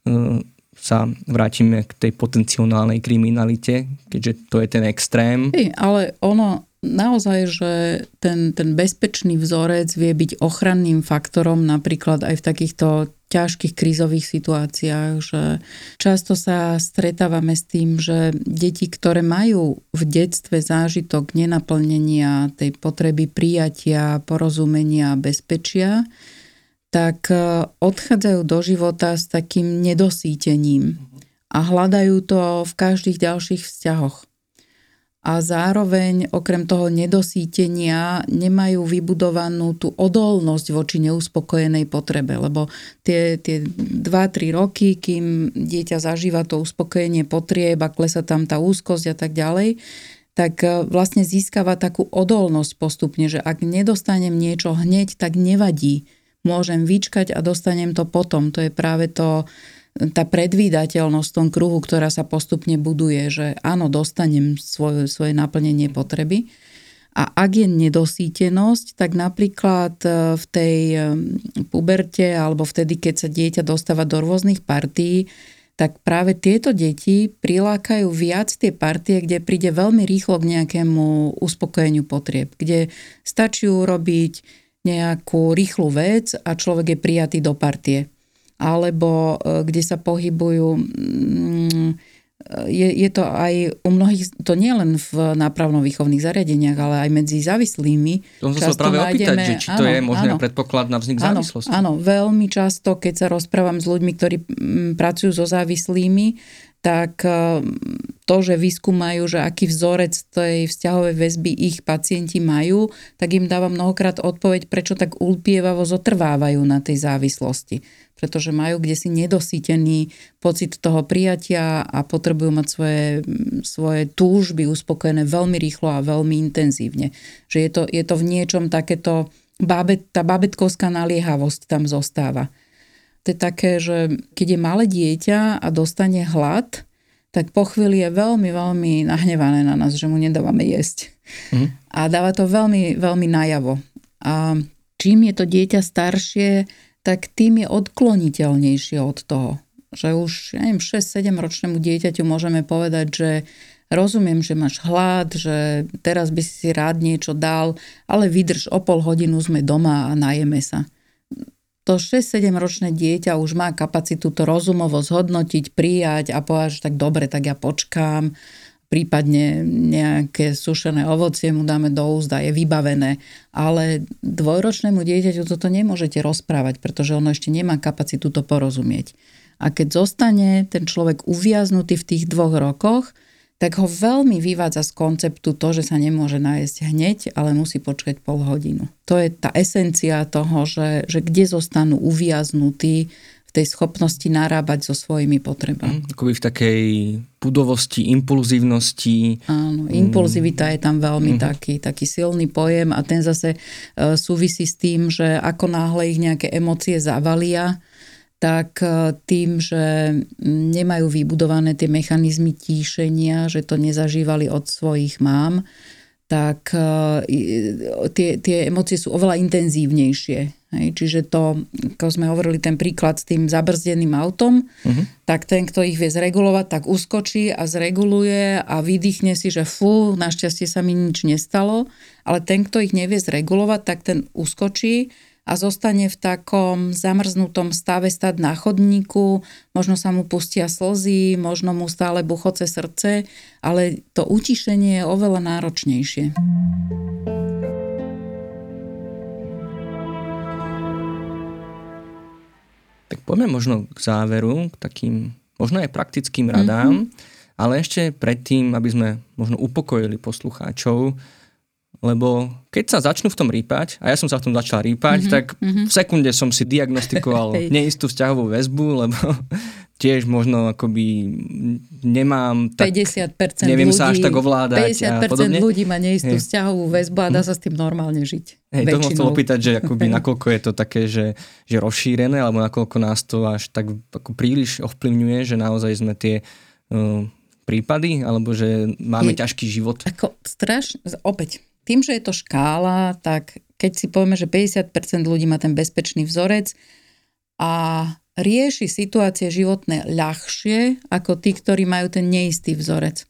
uh, sa vrátime k tej potenciálnej kriminalite, keďže to je ten extrém. Hey, ale ono, naozaj, že ten, ten bezpečný vzorec vie byť ochranným faktorom napríklad aj v takýchto ťažkých krízových situáciách, že často sa stretávame s tým, že deti, ktoré majú v detstve zážitok nenaplnenia tej potreby prijatia, porozumenia, bezpečia, tak e, odchádzajú do života s takým nedosítením a hľadajú to v každých ďalších vzťahoch a zároveň okrem toho nedosítenia nemajú vybudovanú tú odolnosť voči neuspokojenej potrebe, lebo tie, tie 2-3 roky, kým dieťa zažíva to uspokojenie potrieb a klesa tam tá úzkosť a tak ďalej, tak e, vlastne získava takú odolnosť postupne, že ak nedostanem niečo hneď, tak nevadí. Môžem vyčkať a dostanem to potom. To je práve to, tá predvídateľnosť v tom kruhu, ktorá sa postupne buduje, že áno, dostanem svoje, svoje naplnenie potreby. A ak je nedosítenosť, tak napríklad e, v tej e, puberte alebo vtedy, keď sa dieťa dostáva do rôznych partí, tak práve tieto deti prilákajú viac tie partie, kde príde veľmi rýchlo k nejakému uspokojeniu potrieb, kde stačí urobiť nejakú rýchlu vec a človek je prijatý do partie alebo e, kde sa pohybujú mm, je, je to aj u mnohých, to nie len v nápravno-výchovných zariadeniach, ale aj medzi závislými. To som sa práve nájdeme, opýtať, že či áno, to je možný predpoklad na vznik áno, závislosti. Áno, veľmi často, keď sa rozprávam s ľuďmi, ktorí mm, pracujú so závislými, tak e, to, že vyskúmajú, že aký vzorec tej vzťahovej väzby ich pacienti majú, tak im dáva mnohokrát odpoveď, prečo tak ulpievavo zotrvávajú na tej závislosti. Pretože majú kde si nedosítený pocit toho prijatia a potrebujú mať svoje, svoje túžby uspokojené veľmi rýchlo a veľmi intenzívne. Že je to, je to v niečom takéto, bábet, tá babetkovská naliehavosť tam zostáva to je také, že keď je malé dieťa a dostane hlad, tak po chvíli je veľmi, veľmi nahnevané na nás, že mu nedávame jesť. Mm. A dáva to veľmi, veľmi najavo. A čím je to dieťa staršie, tak tým je odkloniteľnejšie od toho. Že už, ja neviem, 6-7 ročnému dieťaťu môžeme povedať, že rozumiem, že máš hlad, že teraz by si rád niečo dal, ale vydrž, o pol hodinu sme doma a najeme sa to 6-7 ročné dieťa už má kapacitu to rozumovo zhodnotiť, prijať a povedať, že tak dobre, tak ja počkám, prípadne nejaké sušené ovocie mu dáme do úst a je vybavené. Ale dvojročnému dieťaťu toto nemôžete rozprávať, pretože ono ešte nemá kapacitu to porozumieť. A keď zostane ten človek uviaznutý v tých dvoch rokoch, tak ho veľmi vyvádza z konceptu to, že sa nemôže nájsť hneď, ale musí počkať pol hodinu. To je tá esencia toho, že, že kde zostanú uviaznutí tej schopnosti narábať so svojimi potrebami. Mm, akoby v takej budovosti, impulzívnosti. Áno, impulzivita je tam veľmi mm. taký, taký silný pojem a ten zase e, súvisí s tým, že ako náhle ich nejaké emócie zavalia, tak e, tým, že nemajú vybudované tie mechanizmy tíšenia, že to nezažívali od svojich mám, tak e, tie, tie emócie sú oveľa intenzívnejšie. Hej, čiže to, ako sme hovorili, ten príklad s tým zabrzdeným autom, uh-huh. tak ten, kto ich vie zregulovať, tak uskočí a zreguluje a vydýchne si, že fú, našťastie sa mi nič nestalo, ale ten, kto ich nevie zregulovať, tak ten uskočí a zostane v takom zamrznutom stave stať na chodníku, možno sa mu pustia slzy, možno mu stále buchoce srdce, ale to utišenie je oveľa náročnejšie. Tak poďme možno k záveru, k takým možno aj praktickým radám, mm-hmm. ale ešte predtým, aby sme možno upokojili poslucháčov, lebo keď sa začnú v tom rýpať, a ja som sa v tom začal rýpať, mm-hmm, tak mm-hmm. v sekunde som si diagnostikoval [laughs] neistú vzťahovú väzbu, lebo [laughs] tiež možno akoby nemám tak, 50% neviem ľudí, sa až tak ovládať 50% a podobne. ľudí má neistú hey. vzťahovú väzbu a dá mhm. sa s tým normálne žiť. Hej, to som chcel opýtať, že akoby [laughs] nakoľko je to také, že, že rozšírené, alebo nakoľko nás to až tak ako príliš ovplyvňuje, že naozaj sme tie uh, prípady, alebo že máme je, ťažký život. Ako straš, opäť, tým, že je to škála, tak keď si povieme, že 50% ľudí má ten bezpečný vzorec a rieši situácie životné ľahšie ako tí, ktorí majú ten neistý vzorec.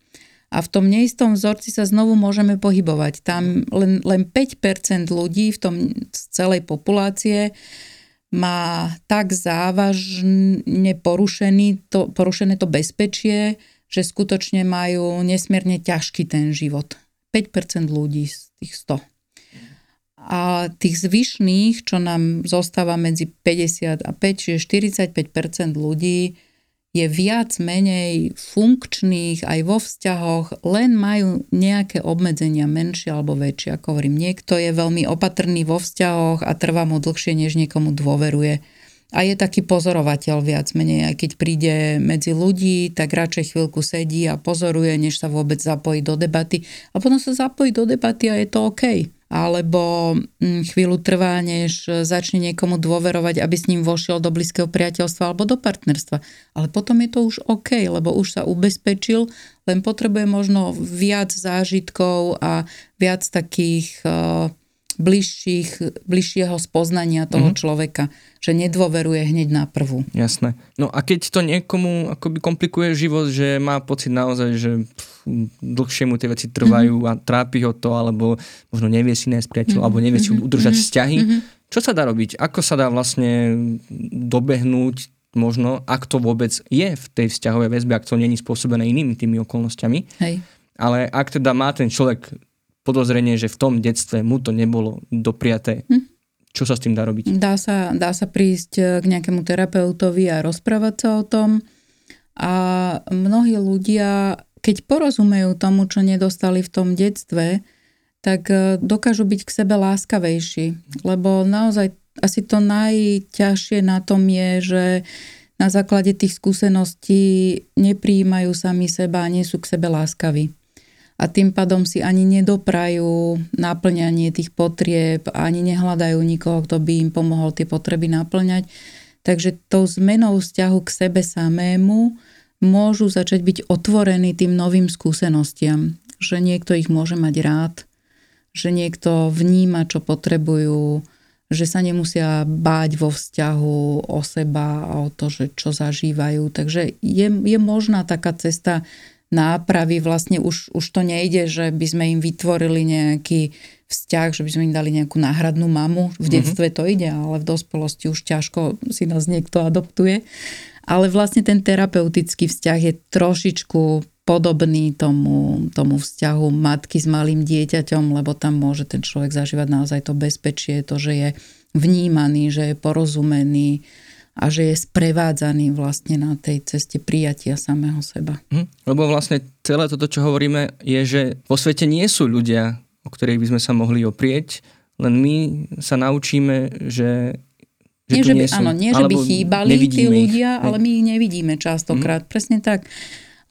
A v tom neistom vzorci sa znovu môžeme pohybovať. Tam len, len 5% ľudí v tom z celej populácie má tak závažne porušený to, porušené to bezpečie, že skutočne majú nesmierne ťažký ten život. 5% ľudí z tých 100. A tých zvyšných, čo nám zostáva medzi 50 a 5, čiže 45% ľudí je viac menej funkčných aj vo vzťahoch, len majú nejaké obmedzenia menšie alebo väčšie. Ako hovorím, niekto je veľmi opatrný vo vzťahoch a trvá mu dlhšie, než niekomu dôveruje a je taký pozorovateľ viac menej. Aj keď príde medzi ľudí, tak radšej chvíľku sedí a pozoruje, než sa vôbec zapojí do debaty. A potom sa zapojí do debaty a je to OK. Alebo mm, chvíľu trvá, než začne niekomu dôverovať, aby s ním vošiel do blízkeho priateľstva alebo do partnerstva. Ale potom je to už OK, lebo už sa ubezpečil, len potrebuje možno viac zážitkov a viac takých uh, bližších, bližšieho spoznania toho mm-hmm. človeka, že nedôveruje hneď na prvú. Jasné. No a keď to niekomu akoby komplikuje život, že má pocit naozaj, že dlhšie mu tie veci trvajú mm-hmm. a trápi ho to, alebo možno nevie si nájsť priateľ, mm-hmm. alebo nevie si mm-hmm. udržať mm-hmm. vzťahy, mm-hmm. čo sa dá robiť? Ako sa dá vlastne dobehnúť možno, ak to vôbec je v tej vzťahovej väzbe, ak to není spôsobené inými tými okolnostiami. Hej. Ale ak teda má ten človek podozrenie, že v tom detstve mu to nebolo dopriaté. Hm. Čo sa s tým dá robiť? Dá sa, dá sa prísť eh, k nejakému terapeutovi a rozprávať sa o tom. A mnohí ľudia, keď porozumejú tomu, čo nedostali v tom detstve, tak eh, dokážu byť k sebe láskavejší. Lebo naozaj asi to najťažšie na tom je, že na základe tých skúseností nepríjmajú sami seba a nie sú k sebe láskaví a tým pádom si ani nedoprajú naplňanie tých potrieb, ani nehľadajú nikoho, kto by im pomohol tie potreby naplňať. Takže tou zmenou vzťahu k sebe samému môžu začať byť otvorení tým novým skúsenostiam, že niekto ich môže mať rád, že niekto vníma, čo potrebujú, že sa nemusia báť vo vzťahu o seba a o to, že čo zažívajú. Takže je, je možná taká cesta nápravy, vlastne už, už to nejde, že by sme im vytvorili nejaký vzťah, že by sme im dali nejakú náhradnú mamu. V mhm. detstve to ide, ale v dospelosti už ťažko si nás niekto adoptuje. Ale vlastne ten terapeutický vzťah je trošičku podobný tomu, tomu vzťahu matky s malým dieťaťom, lebo tam môže ten človek zažívať naozaj to bezpečie, to, že je vnímaný, že je porozumený, a že je sprevádzaný vlastne na tej ceste prijatia samého seba. Hm, lebo vlastne celé toto, čo hovoríme, je, že vo svete nie sú ľudia, o ktorých by sme sa mohli oprieť, len my sa naučíme, že že nie, že by, áno, nie, že by chýbali tí ľudia, ich. ale my ich nevidíme častokrát. Mm. Presne tak.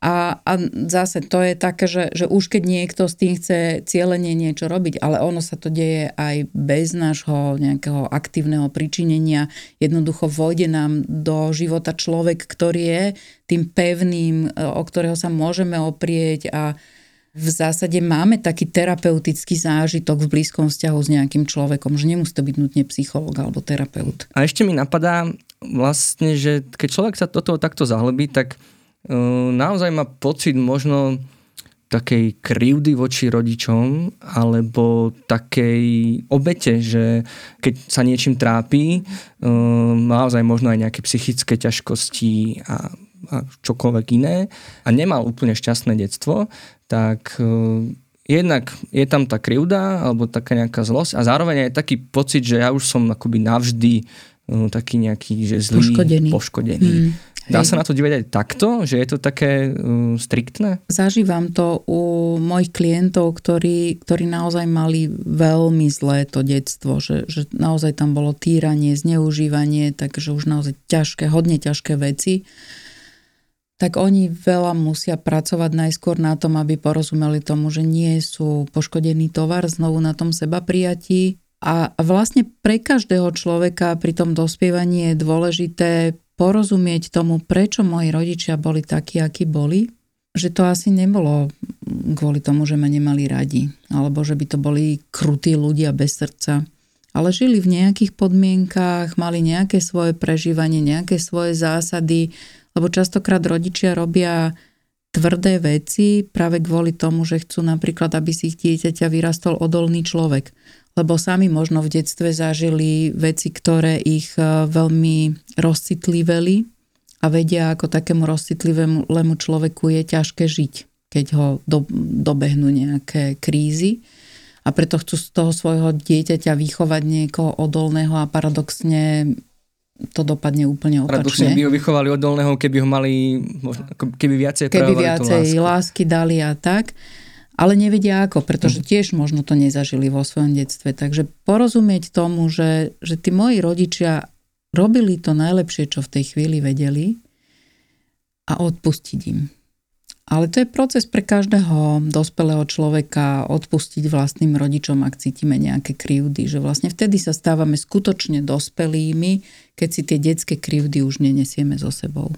A, a zase to je také, že, že už keď niekto s tým chce cieľenie niečo robiť, ale ono sa to deje aj bez nášho nejakého aktívneho pričinenia, jednoducho vojde nám do života človek, ktorý je tým pevným, o ktorého sa môžeme oprieť a v zásade máme taký terapeutický zážitok v blízkom vzťahu s nejakým človekom, že nemusí to byť nutne psychológ alebo terapeut. A ešte mi napadá vlastne, že keď človek sa do toho takto zahlbí, tak naozaj má pocit možno takej krivdy voči rodičom alebo takej obete, že keď sa niečím trápi, naozaj možno aj nejaké psychické ťažkosti a, a čokoľvek iné a nemal úplne šťastné detstvo, tak jednak je tam tá krivda alebo taká nejaká zlosť a zároveň aj taký pocit, že ja už som akoby navždy taký nejaký, že zlý, poškodený. poškodený. Mm. Dá sa na to dívať aj takto, že je to také uh, striktné? Zažívam to u mojich klientov, ktorí, ktorí naozaj mali veľmi zlé to detstvo, že, že naozaj tam bolo týranie, zneužívanie, takže už naozaj ťažké, hodne ťažké veci tak oni veľa musia pracovať najskôr na tom, aby porozumeli tomu, že nie sú poškodený tovar znovu na tom seba prijatí. A vlastne pre každého človeka pri tom dospievaní je dôležité porozumieť tomu, prečo moji rodičia boli takí, akí boli, že to asi nebolo kvôli tomu, že ma nemali radi, alebo že by to boli krutí ľudia bez srdca, ale žili v nejakých podmienkách, mali nejaké svoje prežívanie, nejaké svoje zásady, lebo častokrát rodičia robia tvrdé veci práve kvôli tomu, že chcú napríklad, aby si ich dieťaťa vyrastol odolný človek lebo sami možno v detstve zažili veci, ktoré ich e, veľmi rozcitliveli a vedia, ako takému rozcitlivému človeku je ťažké žiť, keď ho do, dobehnú nejaké krízy. A preto chcú z toho svojho dieťaťa vychovať niekoho odolného a paradoxne to dopadne úplne opačne. Paradoxne by ho vychovali odolného, keby ho mali, keby viacej Keby viacej lásky dali a tak ale nevedia ako, pretože mhm. tiež možno to nezažili vo svojom detstve. Takže porozumieť tomu, že, že tí moji rodičia robili to najlepšie, čo v tej chvíli vedeli a odpustiť im. Ale to je proces pre každého dospelého človeka odpustiť vlastným rodičom, ak cítime nejaké krivdy. Že vlastne vtedy sa stávame skutočne dospelými, keď si tie detské krivdy už nenesieme so sebou.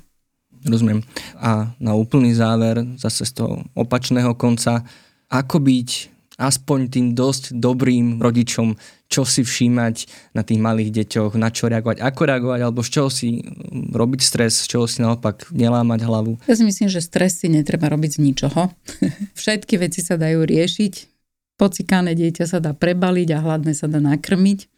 Rozumiem. A na úplný záver, zase z toho opačného konca, ako byť aspoň tým dosť dobrým rodičom, čo si všímať na tých malých deťoch, na čo reagovať, ako reagovať, alebo z čoho si mm, robiť stres, z čoho si naopak nelámať hlavu. Ja si myslím, že stres si netreba robiť z ničoho. [laughs] Všetky veci sa dajú riešiť. Pocikané dieťa sa dá prebaliť a hladné sa dá nakrmiť.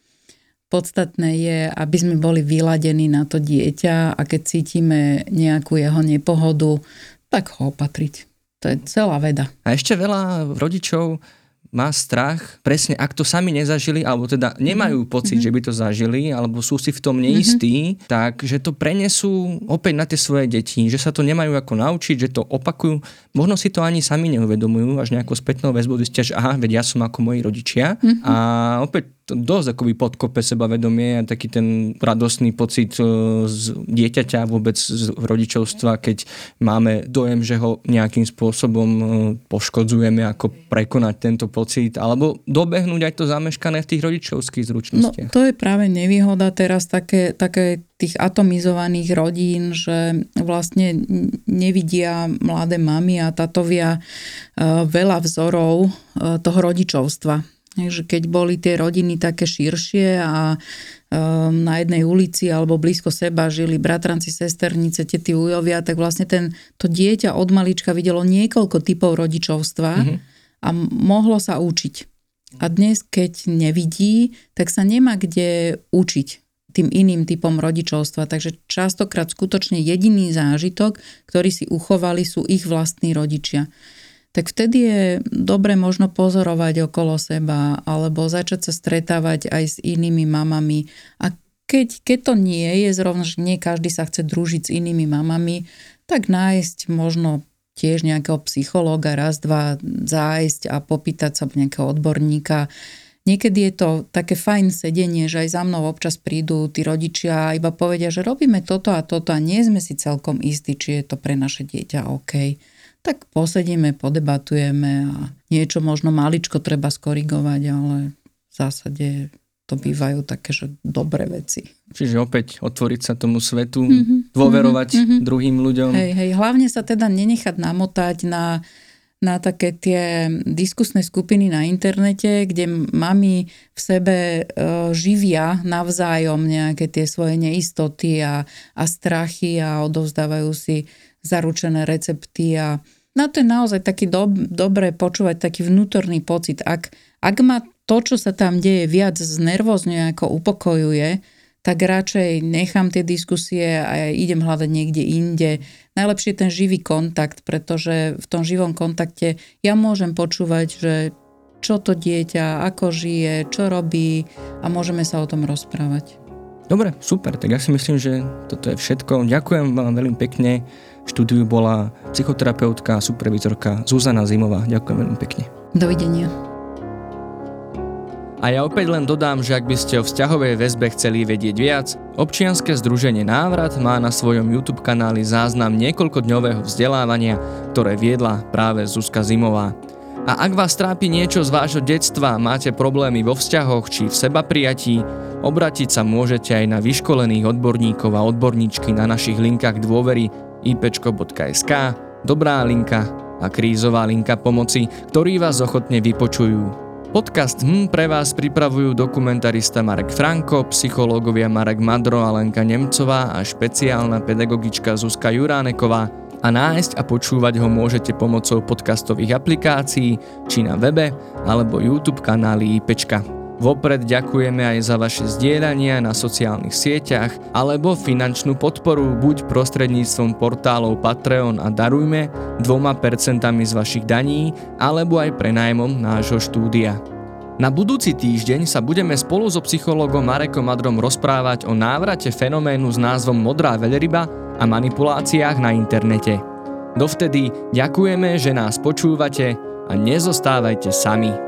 Podstatné je, aby sme boli vyladení na to dieťa a keď cítime nejakú jeho nepohodu, tak ho opatriť to je celá veda. A ešte veľa rodičov má strach, presne ak to sami nezažili, alebo teda nemajú mhm. pocit, mm-hmm. že by to zažili, alebo sú si v tom neistí, mm-hmm. tak že to prenesú opäť na tie svoje deti, že sa to nemajú ako naučiť, že to opakujú. Možno si to ani sami neuvedomujú, až nejakou spätnou väzbou zistia, že aha, veď ja som ako moji rodičia. Mm-hmm. A opäť dosť akoby podkope sebavedomie a taký ten radostný pocit e, z dieťaťa vôbec z rodičovstva, keď máme dojem, že ho nejakým spôsobom e, poškodzujeme, ako prekonať tento pocit, alebo dobehnúť aj to zameškané v tých rodičovských zručnostiach. No, to je práve nevýhoda teraz také, také tých atomizovaných rodín, že vlastne nevidia mladé mamy a tatovia e, veľa vzorov toho rodičovstva že keď boli tie rodiny také širšie a um, na jednej ulici alebo blízko seba žili bratranci, sesternice, tety, ujovia, tak vlastne ten, to dieťa od malička videlo niekoľko typov rodičovstva mm-hmm. a mohlo sa učiť. A dnes, keď nevidí, tak sa nemá kde učiť tým iným typom rodičovstva. Takže častokrát skutočne jediný zážitok, ktorý si uchovali, sú ich vlastní rodičia tak vtedy je dobre možno pozorovať okolo seba alebo začať sa stretávať aj s inými mamami. A keď, keď to nie je zrovna, že nie každý sa chce družiť s inými mamami, tak nájsť možno tiež nejakého psychológa, raz, dva zájsť a popýtať sa nejakého odborníka. Niekedy je to také fajn sedenie, že aj za mnou občas prídu tí rodičia a iba povedia, že robíme toto a toto a nie sme si celkom istí, či je to pre naše dieťa OK tak posedíme, podebatujeme a niečo možno maličko treba skorigovať, ale v zásade to bývajú také, že dobré veci. Čiže opäť otvoriť sa tomu svetu, mm-hmm, dôverovať mm-hmm. druhým ľuďom. Hej, hej, hlavne sa teda nenechať namotať na, na také tie diskusné skupiny na internete, kde mami v sebe e, živia navzájom nejaké tie svoje neistoty a, a strachy a odovzdávajú si zaručené recepty a No to je naozaj taký dob, dobré počúvať taký vnútorný pocit. Ak, ak ma to, čo sa tam deje, viac znervozňuje ako upokojuje, tak radšej nechám tie diskusie a idem hľadať niekde inde. Najlepšie je ten živý kontakt, pretože v tom živom kontakte ja môžem počúvať, že čo to dieťa, ako žije, čo robí a môžeme sa o tom rozprávať. Dobre, super, tak ja si myslím, že toto je všetko. Ďakujem vám veľmi pekne. V štúdiu bola psychoterapeutka a supervizorka Zuzana Zimová. Ďakujem veľmi pekne. Dovidenia. A ja opäť len dodám, že ak by ste o vzťahovej väzbe chceli vedieť viac, občianske združenie Návrat má na svojom YouTube kanáli záznam niekoľkodňového vzdelávania, ktoré viedla práve Zuzka Zimová. A ak vás trápi niečo z vášho detstva, máte problémy vo vzťahoch či v seba prijatí, obratiť sa môžete aj na vyškolených odborníkov a odborníčky na našich linkách dôvery ipčko.sk, Dobrá linka a krízová linka pomoci, ktorí vás ochotne vypočujú. Podcast HM pre vás pripravujú dokumentarista Marek Franko, psychológovia Marek Madro a Lenka Nemcová a špeciálna pedagogička Zuzka Juráneková a nájsť a počúvať ho môžete pomocou podcastových aplikácií či na webe alebo YouTube kanáli IPčka. Vopred ďakujeme aj za vaše zdieľania na sociálnych sieťach alebo finančnú podporu buď prostredníctvom portálov Patreon a Darujme dvoma percentami z vašich daní alebo aj prenájmom nášho štúdia. Na budúci týždeň sa budeme spolu so psychologom Marekom Madrom rozprávať o návrate fenoménu s názvom Modrá veľryba a manipuláciách na internete. Dovtedy ďakujeme, že nás počúvate a nezostávajte sami.